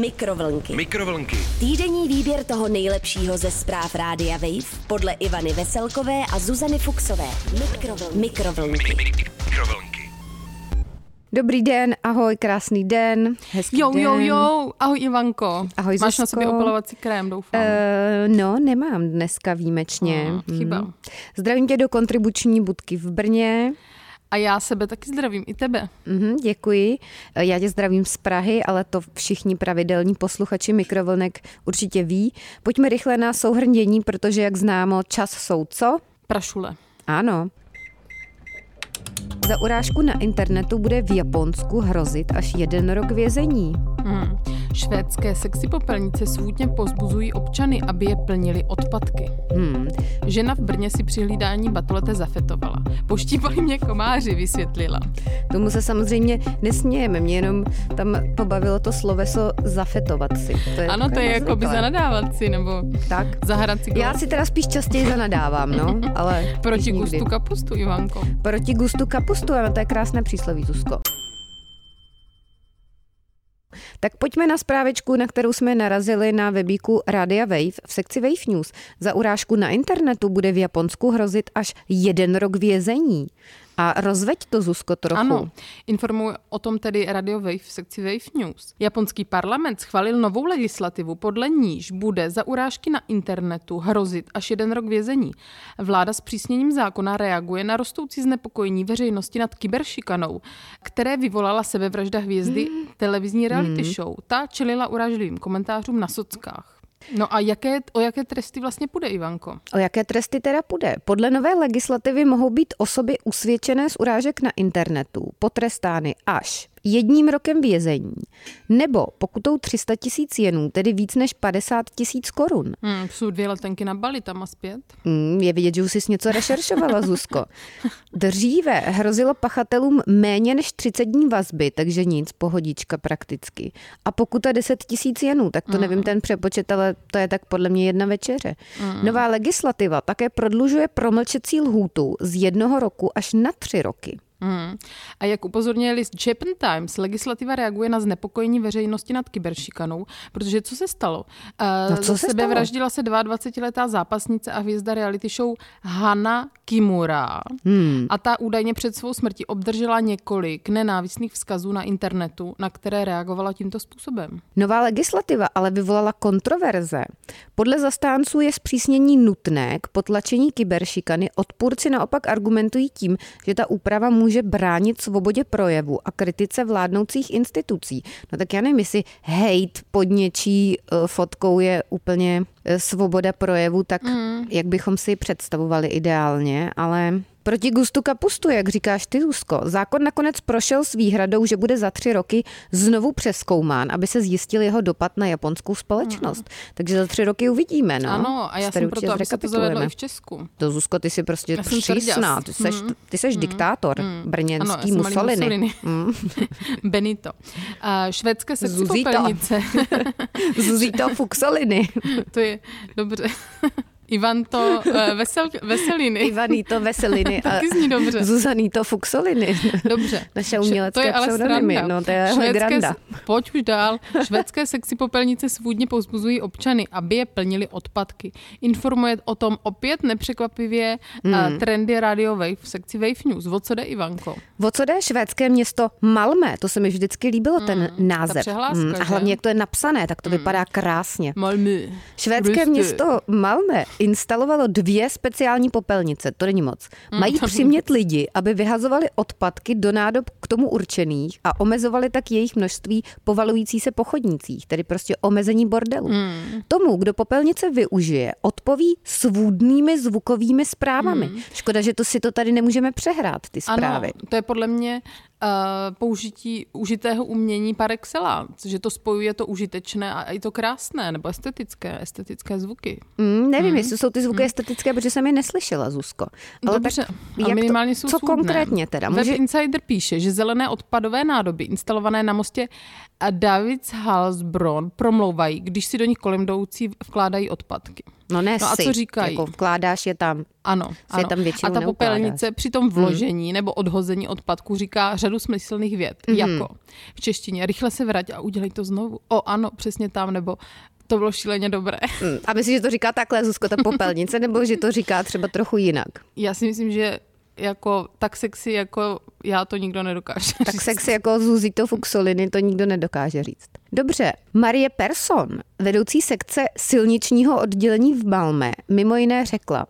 Mikrovlnky. Mikrovlnky. Týdenní výběr toho nejlepšího ze zpráv Rádia Wave podle Ivany Veselkové a Zuzany Fuxové. Mikrovlnky. Mikrovlnky. Mikrovlnky. Dobrý den, ahoj, krásný den, hezký Jo, den. jo, jo, ahoj Ivanko. Ahoj, Máš na Zuzko. sobě opalovací krém, doufám. Uh, no, nemám dneska výjimečně. Ah, chyba. Mm. Zdravím tě do kontribuční budky v Brně. A já sebe taky zdravím, i tebe. Mhm, děkuji. Já tě zdravím z Prahy, ale to všichni pravidelní posluchači mikrovlnek určitě ví. Pojďme rychle na souhrnění, protože jak známo, čas jsou co? Prašule. Ano. Za urážku na internetu bude v Japonsku hrozit až jeden rok vězení. Hmm. Švédské sexy popelnice svůdně pozbuzují občany, aby je plnili odpadky. Hmm. Žena v Brně si při hlídání batolete zafetovala. Poštípali mě komáři, vysvětlila. Tomu se samozřejmě nesmějeme, mě jenom tam pobavilo to sloveso zafetovat si. To je Ano, to je jako by zanadávat si, nebo Tak. zahrát si. Já si teda spíš častěji zanadávám, no, ale... Proti gustu nikdy. kapustu, Ivanko. Proti gustu kapustu, ano, to je krásné přísloví, Zuzko. Tak pojďme na zprávičku, na kterou jsme narazili na webíku Radia Wave v sekci Wave News. Za urážku na internetu bude v Japonsku hrozit až jeden rok vězení. A rozveď to, Zuzko, trochu. Ano, informuje o tom tedy Radio Wave v sekci Wave News. Japonský parlament schválil novou legislativu, podle níž bude za urážky na internetu hrozit až jeden rok vězení. Vláda s přísněním zákona reaguje na rostoucí znepokojení veřejnosti nad kyberšikanou, které vyvolala sebevražda hvězdy televizní reality show. Ta čelila urážlivým komentářům na sockách. No a jaké, o jaké tresty vlastně půjde, Ivanko? O jaké tresty teda půjde? Podle nové legislativy mohou být osoby usvědčené z urážek na internetu potrestány až jedním rokem vězení nebo pokutou 300 tisíc jenů, tedy víc než 50 tisíc korun. Hmm, jsou dvě letenky na Bali tam a zpět. Mm, je vidět, že už jsi něco rešeršovala, Zuzko. Dříve hrozilo pachatelům méně než 30 dní vazby, takže nic, pohodička prakticky. A pokuta 10 tisíc jenů, tak to nevím ten přepočet, ale to je tak podle mě jedna večeře. Nová legislativa také prodlužuje promlčecí lhůtu z jednoho roku až na tři roky. Hmm. A jak upozorňuje list Japan Times, legislativa reaguje na znepokojení veřejnosti nad kyberšikanou, protože co se stalo? Eh, No, co Za se sebe stalo? vraždila se 22-letá zápasnice a hvězda reality show Hana Kimura. Hmm. A ta údajně před svou smrtí obdržela několik nenávistných vzkazů na internetu, na které reagovala tímto způsobem. Nová legislativa ale vyvolala kontroverze. Podle zastánců je zpřísnění nutné k potlačení kyberšikany. Odpůrci naopak argumentují tím, že ta úprava může bránit svobodě projevu a kritice vládnoucích institucí. No tak já nevím, jestli hate pod něčí eh, fotkou je úplně eh, svoboda projevu, tak mm. jak bychom si ji představovali ideálně, ale Proti gustu kapustu, jak říkáš ty, Zuzko. Zákon nakonec prošel s výhradou, že bude za tři roky znovu přeskoumán, aby se zjistil jeho dopad na japonskou společnost. Takže za tři roky uvidíme, no. ano, a já Si tady jsem proto, aby se to zavedlo i v Česku. To Zuzko, ty jsi prostě Já přísná, ty seš, Mm. ty seš diktátor, Ano, já brněnský malý Mussolini. Mussolini. Mm. Benito. A švédské sexy popelnice. Zuzito Fuxoliny. to je dobře. Ivan to uh, vesel, veseliny. Ivanito Veseliny a Taky zní dobře. Zuzanito Fuxoliny. Dobře. Naše umělecké to je ale pseudonymy, sranda. no to je Švédské granda. Pojď už dál. Švédské sexy popelnice svůdně pozbuzují občany, aby je plnili odpadky. Informuje o tom opět nepřekvapivě Hmm. mm. trendy Radio Wave v sekci Wave News. O co jde, Ivanko? O co jde švédské město Malmö? To se mi vždycky líbilo, ten název. přehláska, Mm, a hlavně, jak to je napsané, tak to vypadá krásně. Malmö. Švédské Prostě. město Malmö instalovalo dvě speciální popelnice, to není moc. Mají to není přimět lidi, aby vyhazovali odpadky do nádob k tomu určených a omezovali tak jejich množství povalující se po chodnících, tedy prostě omezení bordelu. Tomu, kdo popelnice využije, odpoví svůdnými zvukovými zprávami. Škoda, že to si to tady nemůžeme přehrát, ty zprávy. Ano, to je podle mě použití užitého umění par excellence, že to spojuje to užitečné a i to krásné, nebo estetické, estetické zvuky. Mm, nevím, jestli jsou ty zvuky estetické, protože jsem je neslyšela, Zuzko. Ale Dobře, tak jak minimálně to, jsou Co svůdné. konkrétně teda? Web Může, Insider píše, že zelené odpadové nádoby instalované na mostě Davids Halsbron promlouvají, když si do nich kolem jdoucí vkládají odpadky. No ne no a si, co říkají? Jako vkládáš je tam. Ano, je ano. tam většinou a ta neukládáš. popelnice při tom vložení hmm. nebo odhození odpadku říká řadu smyslných vět, Mhm. hmm. jako v češtině rychle se vrať a udělej to znovu. O ano, přesně tam, nebo to bylo šíleně dobré. Mm, A myslíš, že to říká takhle, Zuzko, ta popelnice, nebo že to říká třeba trochu jinak? Já si myslím, že jako tak sexy jako já to nikdo nedokáže Tak říct. sexy jako Zuzito Fuxoliny to nikdo nedokáže říct. Dobře, Marie Persson, vedoucí sekce silničního oddělení v Balme, mimo jiné řekla,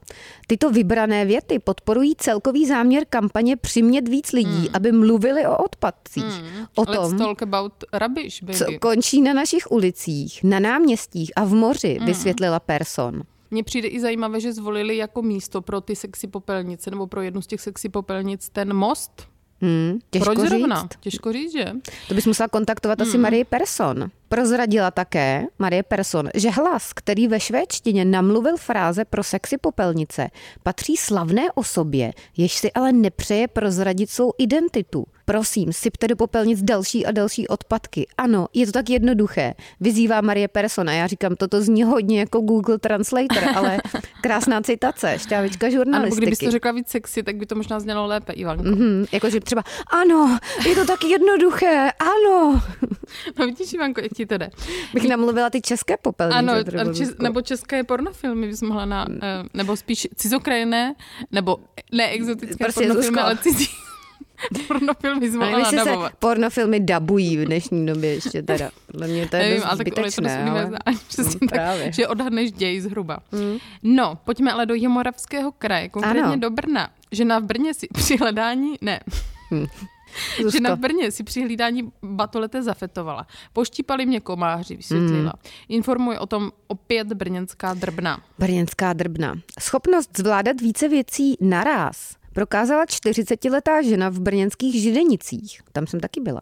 tyto vybrané věty podporují celkový záměr kampaně přimět víc lidí, hmm. aby mluvili o odpadcích. Hmm. O Let's tom, talk about rubbish, baby. co končí na našich ulicích, na náměstích a v moři, Hmm. vysvětlila Persson. Mně přijde i zajímavé, že zvolili jako místo pro ty sexy popelnice nebo pro jednu z těch sexy popelnic ten most. Hmm, těžko Proč zrovna? říct. Těžko říct, že? To bys musela kontaktovat asi Marie Persson. Prozradila také Marie Persson, že hlas, který ve švédštině namluvil fráze pro sexy popelnice, patří slavné osobě, jež si ale nepřeje prozradit svou identitu. Prosím, sypte do popelnic další a další odpadky. Ano, je to tak jednoduché. Vyzývá Marie Persson a já říkám, toto zní hodně jako Google Translator, ale krásná citace, šťávička žurnalistiky. kdybys to řekla víc sexy, tak by to možná znělo lépe, Ivanko. Mhm, jakože třeba, ano, je to tak jednoduché, ano. No vidíš, Ivanko, jak ti to jde. Bych namluvila ty české popelnice. Ano, čes, nebo české pornofilmy bys mohla na, eh, nebo spíš cizokrajné, nebo ne exotické Prostě, pornofilmy, ale cizí pornofilmy Ale jestli se pornofilmy dabují v dnešní době ještě teda. Dla mě to je Nevím, dost ale zbytečné. ale... univerzální, přesně Mm, tak, právě. že odhadneš děj zhruba. No, pojďme ale do Jihomoravského kraje, konkrétně Ano. do Brna. Žena v Brně si při hledání, ne, Zuzko, Žena v Brně si při hlídání batolete zafetovala. Poštípali mě komáři, vysvětlila. Mm. Informuje o tom opět brněnská drbna. Brněnská drbna. Schopnost zvládat více věcí naraz prokázala 40-letá žena v brněnských Židenicích, tam jsem taky byla,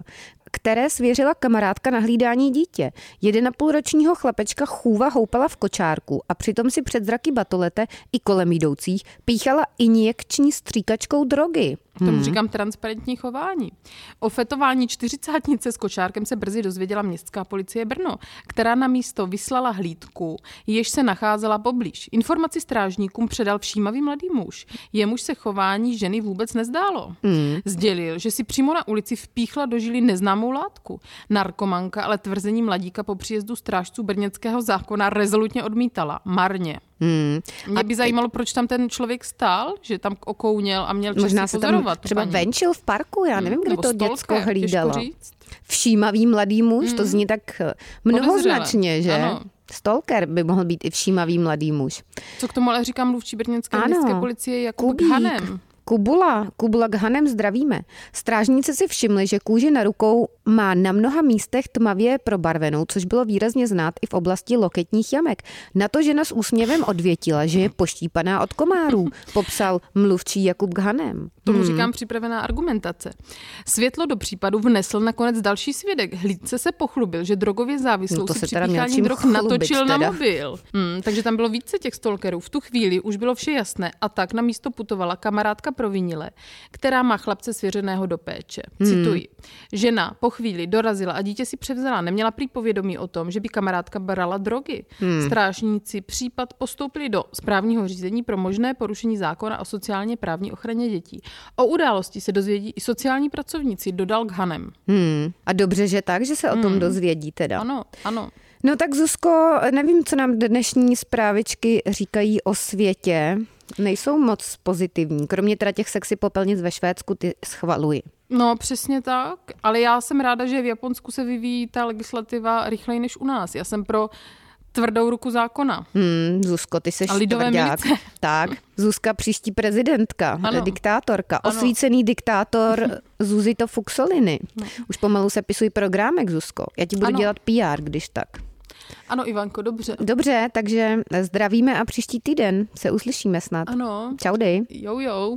které svěřila kamarádka na hlídání dítě. 1,5 ročního chlapečka chůva houpala v kočárku a přitom si před zraky batolete i kolem jdoucích píchala injekční stříkačkou drogy. Tomu hmm. říkám transparentní chování. O fetování čtyřicátnice s kočárkem se brzy dozvěděla městská policie Brno, která na místo vyslala hlídku, jež se nacházela poblíž. Informaci strážníkům předal všímavý mladý muž. Jemuž se chování ženy vůbec nezdálo. Hmm. Sdělil, že si přímo na ulici vpíchla do žily neznámou látku. Narkomanka ale tvrzení mladíka po příjezdu strážců brněnského zákona rezolutně odmítala. Marně. Hmm. Mě by zajímalo, proč tam ten člověk stál, že tam okouněl a měl Možná čas se pozorovat. tam třeba paní. venčil v parku, já nevím, kde Nebo to stalker, děcko hlídalo. Všímavý mladý muž, to zní tak eh, mnohoznačně, že? Ano. Stalker by mohl být i všímavý mladý muž. Co k tomu ale říká mluvčí brněnské městské policie Jakub Kubík. Hanem. Kubula, Kubula k Hanem zdravíme. Strážníci si všimli, že kůže na rukou má na mnoha místech tmavě probarvenou, což bylo výrazně znát i v oblasti loketních jamek. Na to žena s úsměvem odvětila, že je poštípaná od komárů, popsal mluvčí Jakub Hanem. Tomu Hmm. říkám připravená argumentace. Světlo do případu vnesl nakonec další svědek. Hlídce se pochlubil, že drogově závislou No to si se při píchání drog chlubit natočil na teda. mobil. Hmm, takže tam bylo více těch stalkerů. V tu chvíli už bylo vše jasné a tak na místo putovala kamarádka provinile, která má chlapce svěřeného do péče. Hmm. Cituji. Žena po chvíli dorazila a dítě si převzala. Neměla prý povědomí o tom, že by kamarádka brala drogy. Hmm. Strážníci případ postoupili do správního řízení pro možné porušení zákona o sociálně právní ochraně dětí. O události se dozvědí i sociální pracovníci, dodal k Hanem. Hmm. A dobře, že tak, že se o tom dozvědí teda. Ano, ano. No tak Zuzko, nevím, co nám dnešní zprávičky říkají o světě. Nejsou moc pozitivní, kromě teda těch sexy popelnic ve Švédsku, ty schvaluji. No, přesně tak, ale já jsem ráda, že v Japonsku se vyvíjí ta legislativa rychleji než u nás. Já jsem pro tvrdou ruku zákona. Hmm, Zuzko, ty seš tvrdák. milice. Tak, Zuzka příští prezidentka, Ano. ano. diktátorka, Ano. osvícený diktátor Zuzito Fuxoliny. Už pomalu se pisují programek, Zuzko. Já ti budu Ano. dělat PR, když tak. Ano, Ivanko, dobře. Dobře, takže zdravíme a příští týden se uslyšíme snad. Ano, Čau, dej. jo, jo.